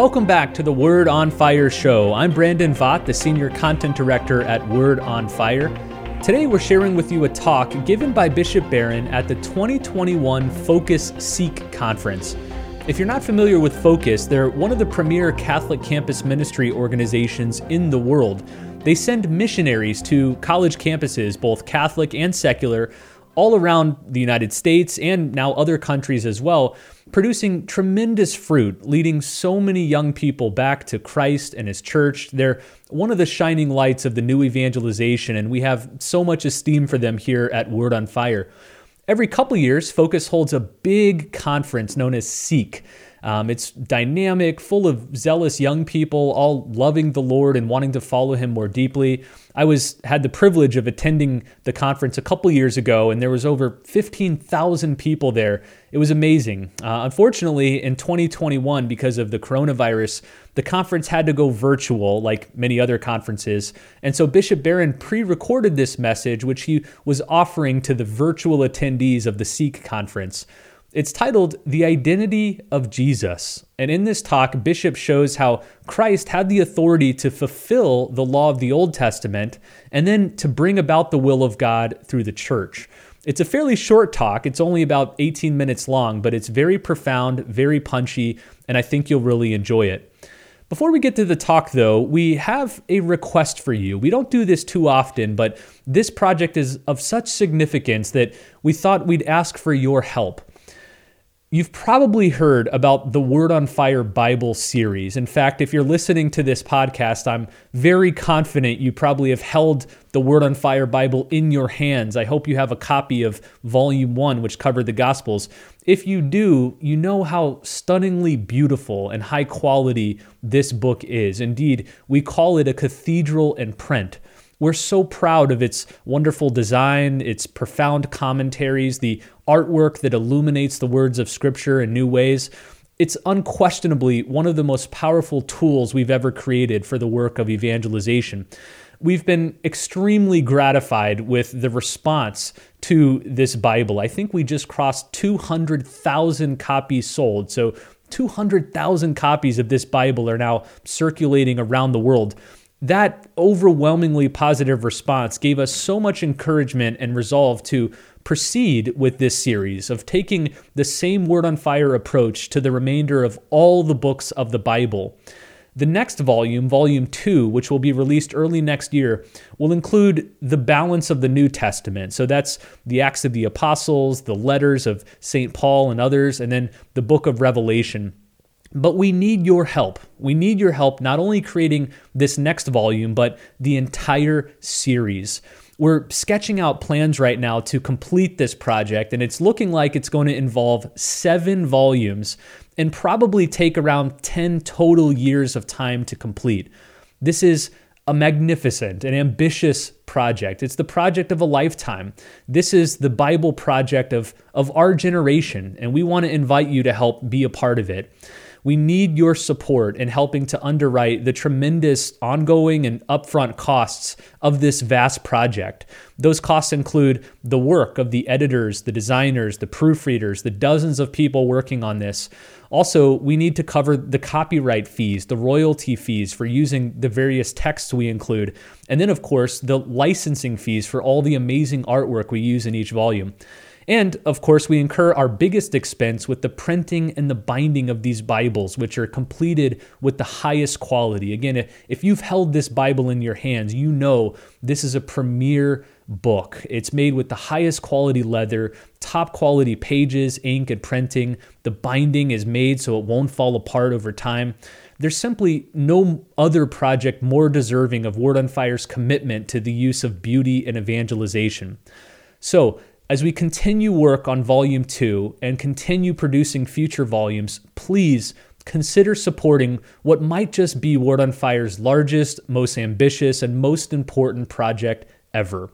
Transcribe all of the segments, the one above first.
Welcome back to the Word on Fire show. I'm Brandon Vogt, the Senior Content Director at Word on Fire. Today we're sharing with you a talk given by Bishop Barron at the 2021 Focus Seek Conference. If you're not familiar with Focus, they're one of the premier Catholic campus ministry organizations in the world. They send missionaries to college campuses, both Catholic and secular, all around the United States and now other countries as well, producing tremendous fruit, leading so many young people back to Christ and His church. They're one of the shining lights of the new evangelization, and we have so much esteem for them here at Word on Fire. Every couple years, Focus holds a big conference known as Seek. Um, it's dynamic, full of zealous young people, all loving the Lord and wanting to follow Him more deeply. I was had the privilege of attending the conference a couple years ago, and there was over 15,000 people there. It was amazing. Uh, unfortunately, in 2021, because of the coronavirus, the conference had to go virtual, like many other conferences. And so Bishop Barron pre-recorded this message, which he was offering to the virtual attendees of the Seek conference. It's titled The Identity of Jesus. And in this talk, Bishop shows how Christ had the authority to fulfill the law of the Old Testament and then to bring about the will of God through the church. It's a fairly short talk. It's only about 18 minutes long, but it's very profound, very punchy, and I think you'll really enjoy it. Before we get to the talk, though, we have a request for you. We don't do this too often, but this project is of such significance that we thought we'd ask for your help. You've probably heard about the Word on Fire Bible series. In fact, if you're listening to this podcast, I'm very confident you probably have held the Word on Fire Bible in your hands. I hope you have a copy of Volume 1, which covered the Gospels. If you do, you know how stunningly beautiful and high quality this book is. Indeed, we call it a cathedral in print. We're so proud of its wonderful design, its profound commentaries, the artwork that illuminates the words of Scripture in new ways. It's unquestionably one of the most powerful tools we've ever created for the work of evangelization. We've been extremely gratified with the response to this Bible. I think we just crossed 200,000 copies sold. So, 200,000 copies of this Bible are now circulating around the world that overwhelmingly positive response gave us so much encouragement and resolve to proceed with this series of taking the same Word on Fire approach to the remainder of all the books of the Bible. The next volume, Volume 2, which will be released early next year, will include the balance of the New Testament. So that's the Acts of the Apostles, the letters of St. Paul and others, and then the book of Revelation. But we need your help. We need your help not only creating this next volume, but the entire series. We're sketching out plans right now to complete this project, and it's looking like it's going to involve seven volumes and probably take around 10 total years of time to complete. This is a magnificent and ambitious project. It's the project of a lifetime. This is the Bible project of, of our generation, and we want to invite you to help be a part of it. We need your support in helping to underwrite the tremendous ongoing and upfront costs of this vast project. Those costs include the work of the editors, the designers, the proofreaders, the dozens of people working on this. Also, we need to cover the copyright fees, the royalty fees for using the various texts we include, and then, of course, the licensing fees for all the amazing artwork we use in each volume. And of course, we incur our biggest expense with the printing and the binding of these Bibles, which are completed with the highest quality. Again, if you've held this Bible in your hands, you know this is a premier book. It's made with the highest quality leather, top quality pages, ink, and printing. The binding is made so it won't fall apart over time. There's simply no other project more deserving of Word on Fire's commitment to the use of beauty and evangelization. So, as we continue work on Volume 2 and continue producing future volumes, please consider supporting what might just be Word on Fire's largest, most ambitious, and most important project ever.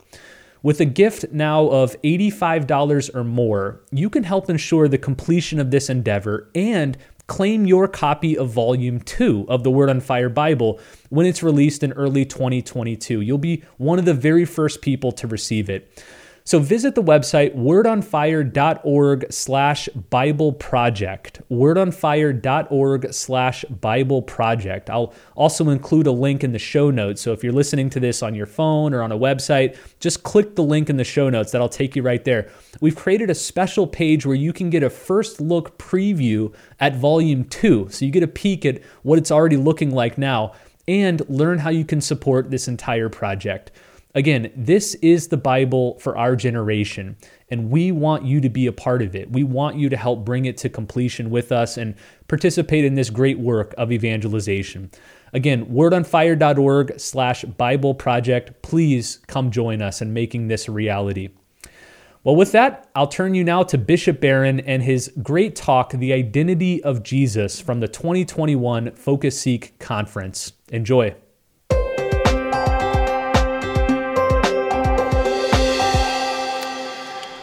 With a gift now of $85 or more, you can help ensure the completion of this endeavor and claim your copy of Volume 2 of the Word on Fire Bible when it's released in early 2022. You'll be one of the very first people to receive it. So visit the website wordonfire.org slash Bible project. Wordonfire.org slash Bible project. I'll also include a link in the show notes. So if you're listening to this on your phone or on a website, just click the link in the show notes. That'll take you right there. We've created a special page where you can get a first look preview at volume two. So you get a peek at what it's already looking like now and learn how you can support this entire project. Again, this is the Bible for our generation, and we want you to be a part of it. We want you to help bring it to completion with us and participate in this great work of evangelization. Again, wordonfire.org slash Bible project. Please come join us in making this a reality. Well, with that, I'll turn you now to Bishop Barron and his great talk, The Identity of Jesus, from the 2021 Focus Seek Conference. Enjoy.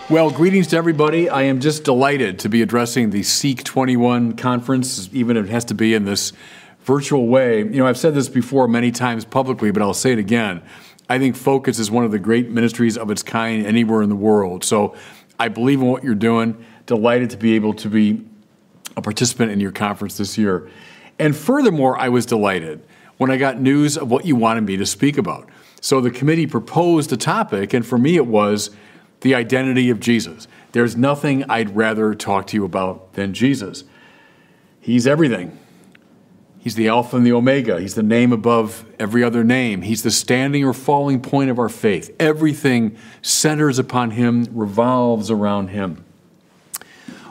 Well, greetings to everybody. I am just delighted to be addressing the Seek 21 conference, even if it has to be in this virtual way. You know, I've said this before many times publicly, but I'll say it again. I think Focus is one of the great ministries of its kind anywhere in the world. So I believe in what you're doing. Delighted to be able to be a participant in your conference this year. And furthermore, I was delighted when I got news of what you wanted me to speak about. So the committee proposed a topic, and for me it was the identity of Jesus. There's nothing I'd rather talk to you about than Jesus. He's everything. He's the Alpha and the Omega. He's the name above every other name. He's the standing or falling point of our faith. Everything centers upon Him, revolves around Him.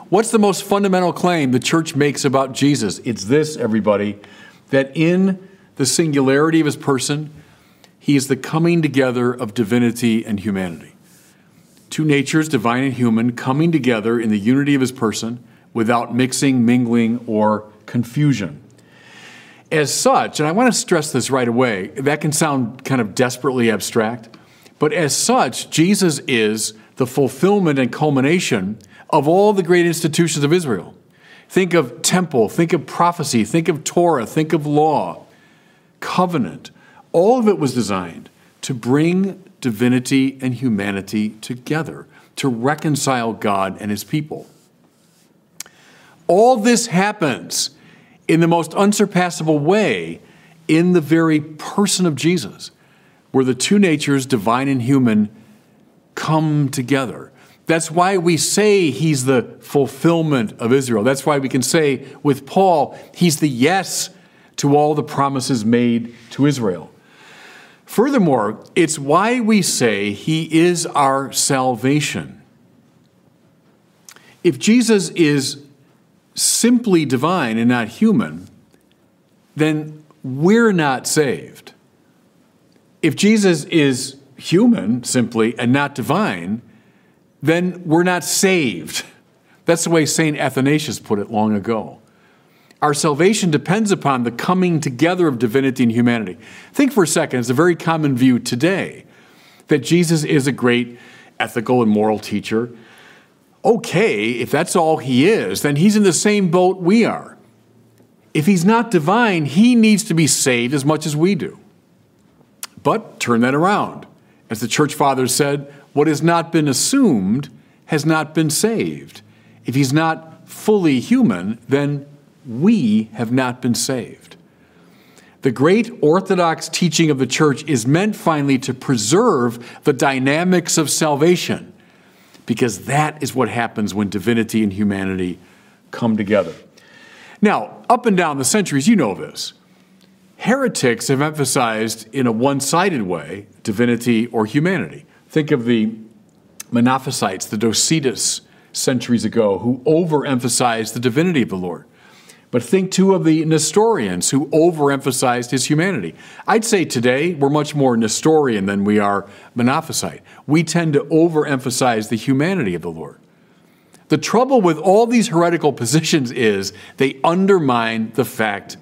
What's the most fundamental claim the church makes about Jesus? It's this, everybody, that in the singularity of His person, He is the coming together of divinity and humanity two natures, divine and human, coming together in the unity of his person without mixing, mingling, or confusion. As such, and I want to stress this right away, that can sound kind of desperately abstract, but as such, Jesus is the fulfillment and culmination of all the great institutions of Israel. Think of temple, think of prophecy, think of Torah, think of law, covenant. All of it was designed to bring divinity and humanity together to reconcile God and his people. All this happens in the most unsurpassable way in the very person of Jesus, where the two natures, divine and human, come together. That's why we say he's the fulfillment of Israel. That's why we can say with Paul, he's the yes to all the promises made to Israel. Furthermore, it's why we say he is our salvation. If Jesus is simply divine and not human, then we're not saved. If Jesus is human simply and not divine, then we're not saved. That's the way St. Athanasius put it long ago. Our salvation depends upon the coming together of divinity and humanity. Think for a second, it's a very common view today that Jesus is a great ethical and moral teacher. Okay, if that's all he is, then he's in the same boat we are. If he's not divine, he needs to be saved as much as we do. But turn that around. As the church fathers said, what has not been assumed has not been saved. If he's not fully human, then we have not been saved. The great orthodox teaching of the church is meant finally to preserve the dynamics of salvation, because that is what happens when divinity and humanity come together. Now, up and down the centuries, you know this. Heretics have emphasized in a one sided way divinity or humanity. Think of the Monophysites, the Docetists centuries ago, who overemphasized the divinity of the Lord. But think too of the Nestorians who overemphasized his humanity. I'd say today we're much more Nestorian than we are Monophysite. We tend to overemphasize the humanity of the Lord. The trouble with all these heretical positions is they undermine the fact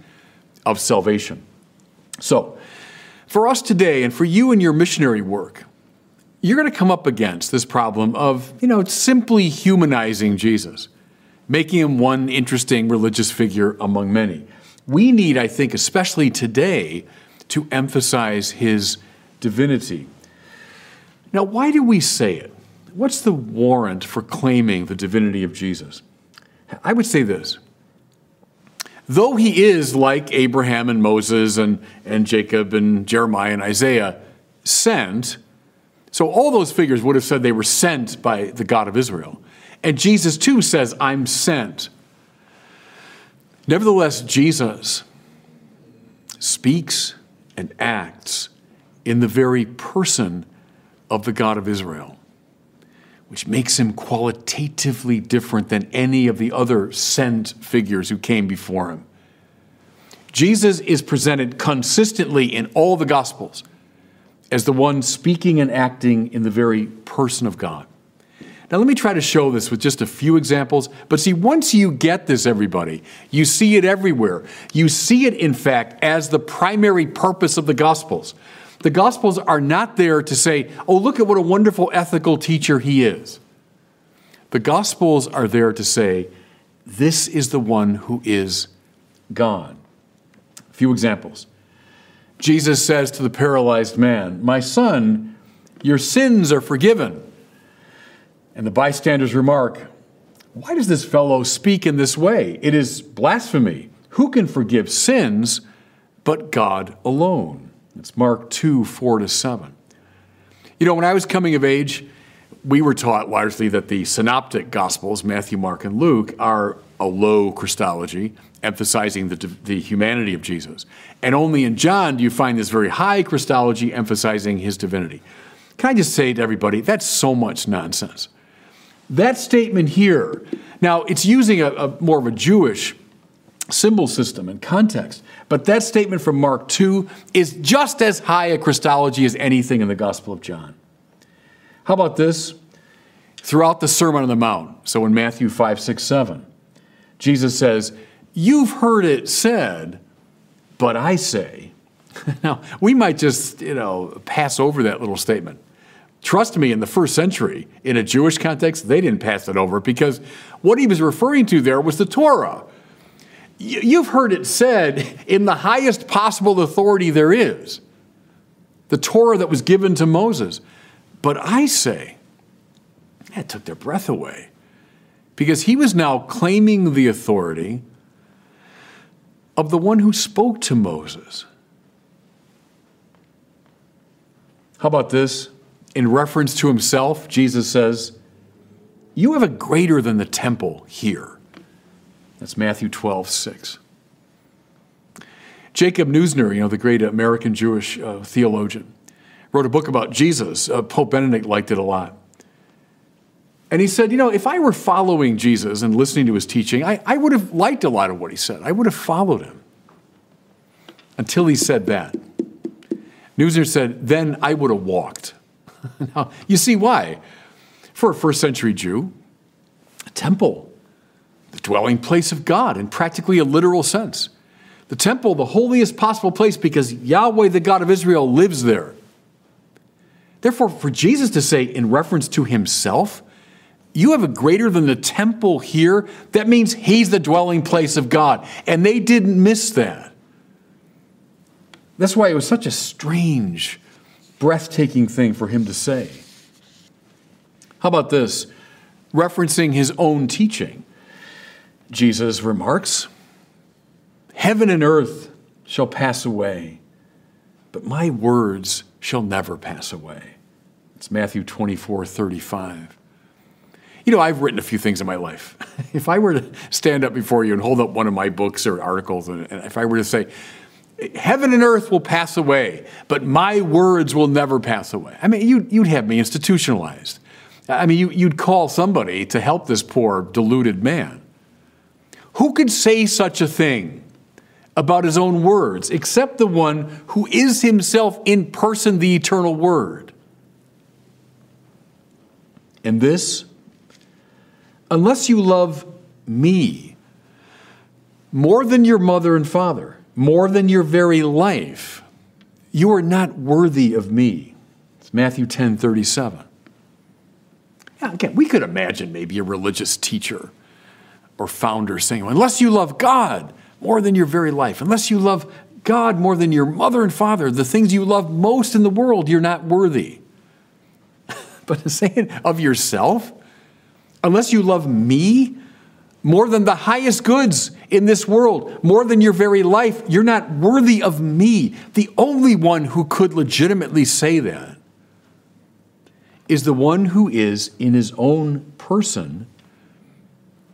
of salvation. So, for us today and for you in your missionary work, you're going to come up against this problem of, you know, simply humanizing Jesus making him one interesting religious figure among many. We need, I think, especially today, to emphasize his divinity. Now, why do we say it? what's the warrant for claiming the divinity of Jesus? I would say this. Though he is like Abraham and Moses and, and Jacob and Jeremiah and Isaiah, sent, so all those figures would have said they were sent by the God of Israel. And Jesus too says, I'm sent. Nevertheless, Jesus speaks and acts in the very person of the God of Israel, which makes him qualitatively different than any of the other sent figures who came before him. Jesus is presented consistently in all the Gospels as the one speaking and acting in the very person of God. Now, let me try to show this with just a few examples. But see, once you get this, everybody, you see it everywhere. You see it, in fact, as the primary purpose of the Gospels. The Gospels are not there to say, oh, look at what a wonderful ethical teacher he is. The Gospels are there to say, this is the one who is God. A few examples. Jesus says to the paralyzed man, My son, your sins are forgiven. And the bystanders remark, Why does this fellow speak in this way? It is blasphemy. Who can forgive sins but God alone? It's Mark 2 4 to 7. You know, when I was coming of age, we were taught largely that the synoptic gospels, Matthew, Mark, and Luke, are a low Christology, emphasizing the, the humanity of Jesus. And only in John do you find this very high Christology emphasizing his divinity. Can I just say to everybody, that's so much nonsense. That statement here, now it's using a, a more of a Jewish symbol system and context, but that statement from Mark 2 is just as high a Christology as anything in the Gospel of John. How about this? Throughout the Sermon on the Mount, so in Matthew 5, 6, 7, Jesus says, You've heard it said, but I say. now, we might just, you know, pass over that little statement. Trust me, in the first century, in a Jewish context, they didn't pass it over because what he was referring to there was the Torah. You've heard it said in the highest possible authority there is, the Torah that was given to Moses. But I say, that took their breath away because he was now claiming the authority of the one who spoke to Moses. How about this? In reference to himself, Jesus says, You have a greater than the temple here. That's Matthew 12, 6. Jacob Neusner, you know, the great American Jewish uh, theologian, wrote a book about Jesus. Uh, Pope Benedict liked it a lot. And he said, You know, if I were following Jesus and listening to his teaching, I, I would have liked a lot of what he said. I would have followed him. Until he said that. Neusner said, Then I would have walked. now, you see why. For a first century Jew, a temple, the dwelling place of God in practically a literal sense. The temple, the holiest possible place, because Yahweh, the God of Israel, lives there. Therefore, for Jesus to say, in reference to himself, you have a greater than the temple here, that means he's the dwelling place of God. And they didn't miss that. That's why it was such a strange breathtaking thing for him to say. How about this? Referencing his own teaching, Jesus remarks Heaven and earth shall pass away, but my words shall never pass away. It's Matthew 24 35. You know, I've written a few things in my life. if I were to stand up before you and hold up one of my books or articles, and if I were to say, Heaven and earth will pass away, but my words will never pass away. I mean, you'd, you'd have me institutionalized. I mean, you, you'd call somebody to help this poor, deluded man. Who could say such a thing about his own words except the one who is himself in person the eternal word? And this, unless you love me more than your mother and father, more than your very life, you are not worthy of me. It's Matthew 10 37. Yeah, again, we could imagine maybe a religious teacher or founder saying, unless you love God more than your very life, unless you love God more than your mother and father, the things you love most in the world, you're not worthy. but to say it of yourself, unless you love me more than the highest goods in this world, more than your very life, you're not worthy of me. The only one who could legitimately say that is the one who is, in his own person,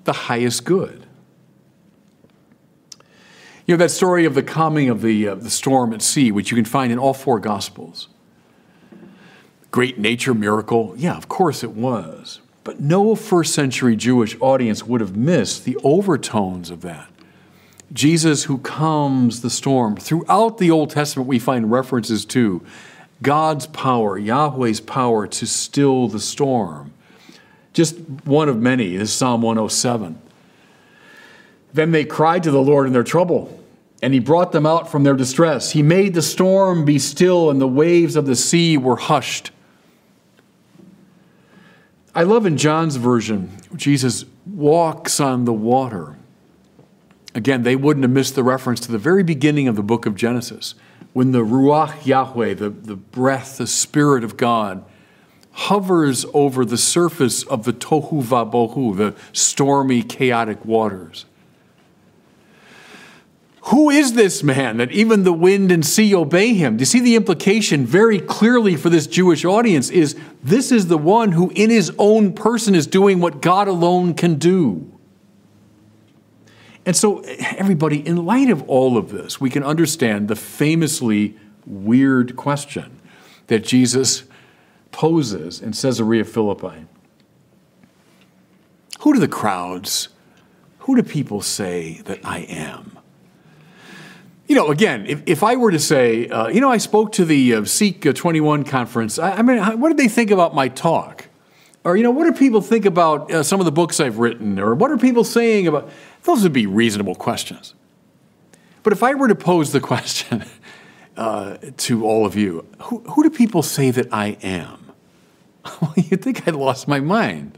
the highest good. You know, that story of the calming of the, uh, the storm at sea, which you can find in all four Gospels. Great nature miracle. Yeah, of course it was. But no first century Jewish audience would have missed the overtones of that. Jesus who calms the storm. Throughout the Old Testament, we find references to God's power, Yahweh's power to still the storm. Just one of many is Psalm 107. Then they cried to the Lord in their trouble, and he brought them out from their distress. He made the storm be still, and the waves of the sea were hushed. I love in John's version, Jesus walks on the water. Again, they wouldn't have missed the reference to the very beginning of the book of Genesis, when the Ruach Yahweh, the, the breath, the Spirit of God, hovers over the surface of the Tohu Vabohu, the stormy, chaotic waters. Who is this man that even the wind and sea obey him? Do you see the implication very clearly for this Jewish audience is this is the one who in his own person is doing what God alone can do. And so everybody in light of all of this, we can understand the famously weird question that Jesus poses in Caesarea Philippi. Who do the crowds, who do people say that I am? You know, again, if, if I were to say, uh, you know, I spoke to the uh, Seek uh, 21 conference, I, I, mean, what did they think about my talk? Or, you know, what do people think about uh, some of the books I've written? Or what are people saying about. Those would be reasonable questions. But if I were to pose the question uh, to all of you, who, who do people say that I am? well, you'd think I'd lost my mind.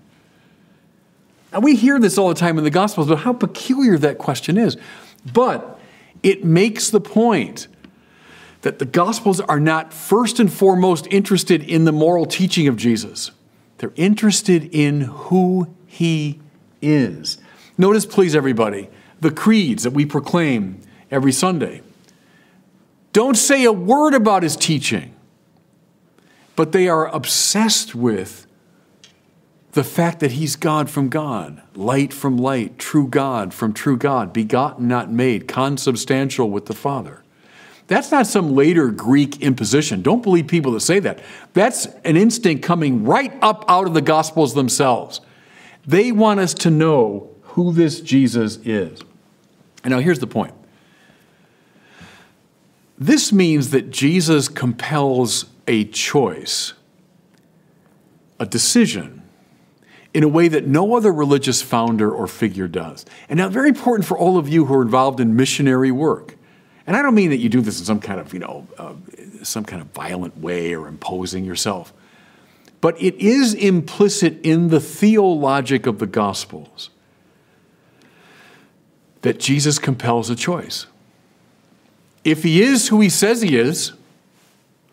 Now, we hear this all the time in the Gospels, but how peculiar that question is. But it makes the point that the Gospels are not first and foremost interested in the moral teaching of Jesus, they're interested in who he is. Notice, please, everybody, the creeds that we proclaim every Sunday. Don't say a word about his teaching, but they are obsessed with the fact that he's God from God, light from light, true God from true God, begotten, not made, consubstantial with the Father. That's not some later Greek imposition. Don't believe people that say that. That's an instinct coming right up out of the Gospels themselves. They want us to know who this Jesus is. And now here's the point this means that Jesus compels a choice, a decision in a way that no other religious founder or figure does. And now, very important for all of you who are involved in missionary work. And I don't mean that you do this in some kind of, you know, uh, some kind of violent way or imposing yourself. But it is implicit in the theologic of the Gospels that Jesus compels a choice. If he is who he says he is,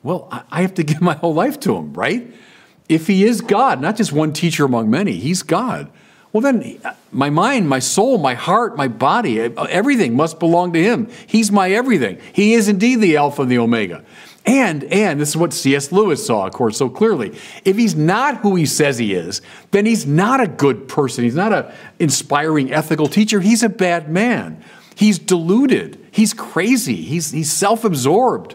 well, I have to give my whole life to him, right? If he is God, not just one teacher among many, he's God. Well, then my mind, my soul, my heart, my body, everything must belong to him. He's my everything. He is indeed the Alpha and the Omega. And, and this is what C.S. Lewis saw, of course, so clearly. If he's not who he says he is, then he's not a good person. He's not an inspiring ethical teacher. He's a bad man. He's deluded. He's crazy. He's, he's self absorbed.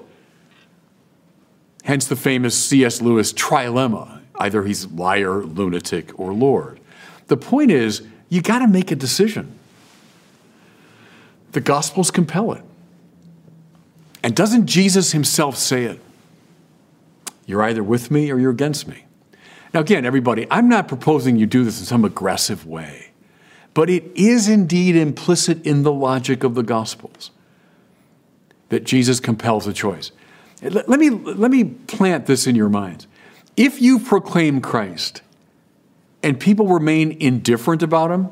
Hence the famous C.S. Lewis trilemma Either he's liar, lunatic, or Lord. The point is, you got to make a decision. The Gospels compel it. And doesn't Jesus himself say it? You're either with me or you're against me. Now, again, everybody, I'm not proposing you do this in some aggressive way, but it is indeed implicit in the logic of the Gospels that Jesus compels a choice. Let me, let me plant this in your minds. If you proclaim Christ and people remain indifferent about him,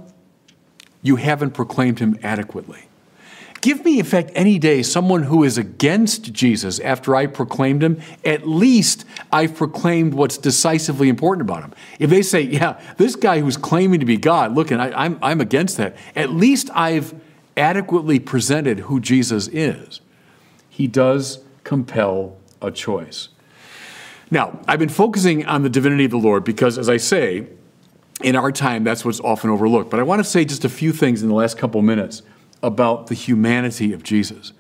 you haven't proclaimed him adequately. Give me, in fact, any day someone who is against Jesus after I proclaimed him. At least I've proclaimed what's decisively important about him. If they say, yeah, this guy who's claiming to be God, look, and I, I'm, I'm against that, at least I've adequately presented who Jesus is. He does compel a choice. Now, I've been focusing on the divinity of the Lord because, as I say, in our time, that's what's often overlooked. But I want to say just a few things in the last couple minutes about the humanity of Jesus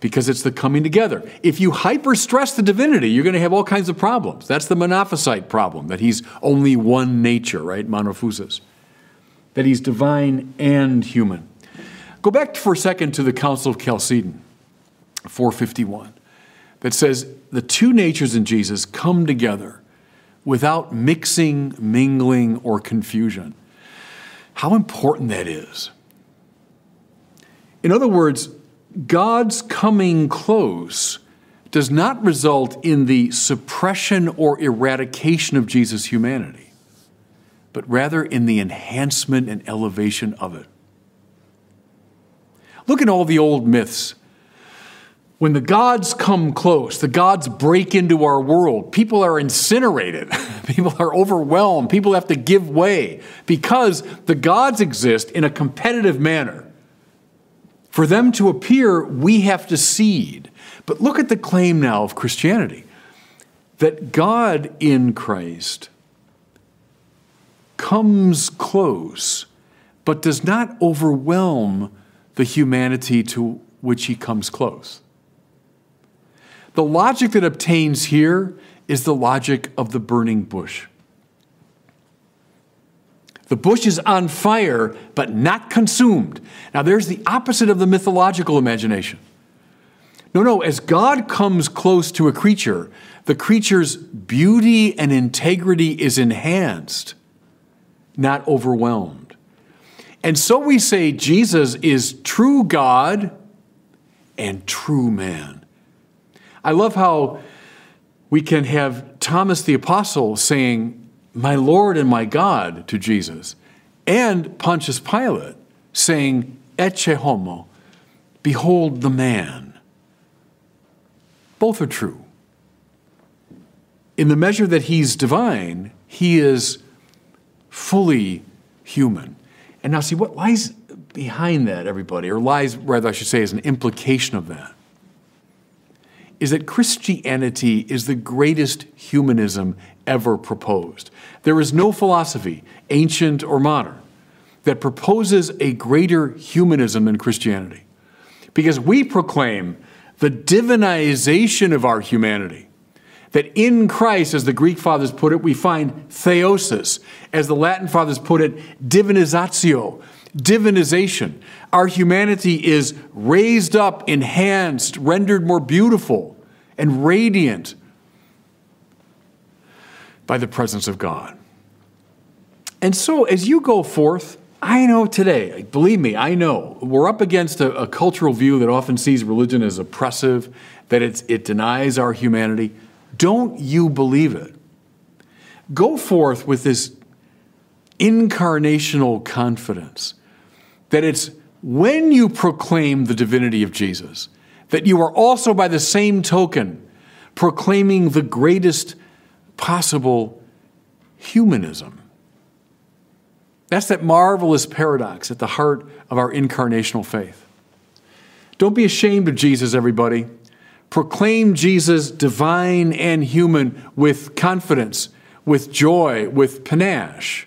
because it's the coming together. If you hyper stress the divinity, you're going to have all kinds of problems. That's the monophysite problem, that he's only one nature, right? Monophysis. That he's divine and human. Go back for a second to the Council of Chalcedon, 451, that says the two natures in Jesus come together without mixing, mingling, or confusion. How important that is. In other words, God's coming close does not result in the suppression or eradication of Jesus' humanity, but rather in the enhancement and elevation of it. Look at all the old myths. When the gods come close, the gods break into our world, people are incinerated, people are overwhelmed, people have to give way because the gods exist in a competitive manner. For them to appear, we have to cede. But look at the claim now of Christianity that God in Christ comes close, but does not overwhelm the humanity to which he comes close. The logic that obtains here is the logic of the burning bush. The bush is on fire, but not consumed. Now, there's the opposite of the mythological imagination. No, no, as God comes close to a creature, the creature's beauty and integrity is enhanced, not overwhelmed. And so we say Jesus is true God and true man. I love how we can have Thomas the Apostle saying, my Lord and my God to Jesus, and Pontius Pilate saying, Ecce homo, behold the man. Both are true. In the measure that he's divine, he is fully human. And now, see what lies behind that, everybody, or lies, rather, I should say, is an implication of that, is that Christianity is the greatest humanism ever proposed. There is no philosophy, ancient or modern, that proposes a greater humanism than Christianity. Because we proclaim the divinization of our humanity. That in Christ, as the Greek fathers put it, we find theosis. As the Latin fathers put it, divinizatio, divinization. Our humanity is raised up, enhanced, rendered more beautiful and radiant by the presence of God. And so, as you go forth, I know today, believe me, I know, we're up against a, a cultural view that often sees religion as oppressive, that it denies our humanity. Don't you believe it. Go forth with this incarnational confidence that it's when you proclaim the divinity of Jesus, that you are also, by the same token, proclaiming the greatest possible humanism. That's that marvelous paradox at the heart of our incarnational faith. Don't be ashamed of Jesus, everybody. Proclaim Jesus divine and human with confidence, with joy, with panache.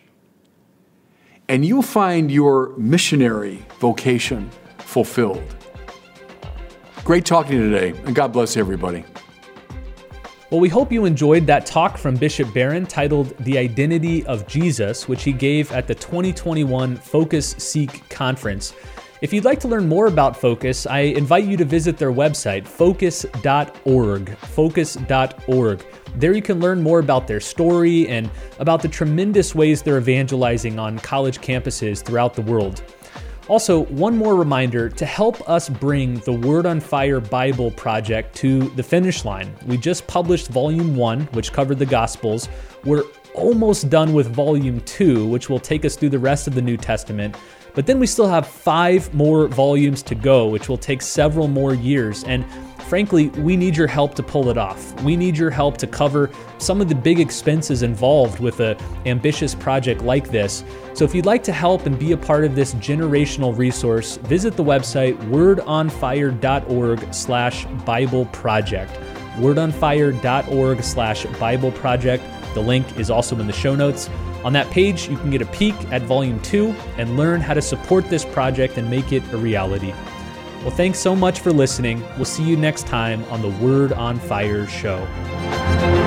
And you'll find your missionary vocation fulfilled. Great talking to you today, and God bless everybody. Well, we hope you enjoyed that talk from Bishop Barron titled The Identity of Jesus, which he gave at the 2021 Focus Seek Conference. If you'd like to learn more about Focus, I invite you to visit their website, focus.org. Focus.org. There you can learn more about their story and about the tremendous ways they're evangelizing on college campuses throughout the world. Also, one more reminder to help us bring the Word on Fire Bible project to the finish line. We just published Volume 1, which covered the Gospels. We're almost done with volume two, which will take us through the rest of the New Testament. But then we still have five more volumes to go, which will take several more years. And frankly, we need your help to pull it off. We need your help to cover some of the big expenses involved with an ambitious project like this. So if you'd like to help and be a part of this generational resource, visit the website wordonfire.org slash Bible project. wordonfire.org slash Bible project. The link is also in the show notes. On that page, you can get a peek at Volume 2 and learn how to support this project and make it a reality. Well, thanks so much for listening. We'll see you next time on the Word on Fire show.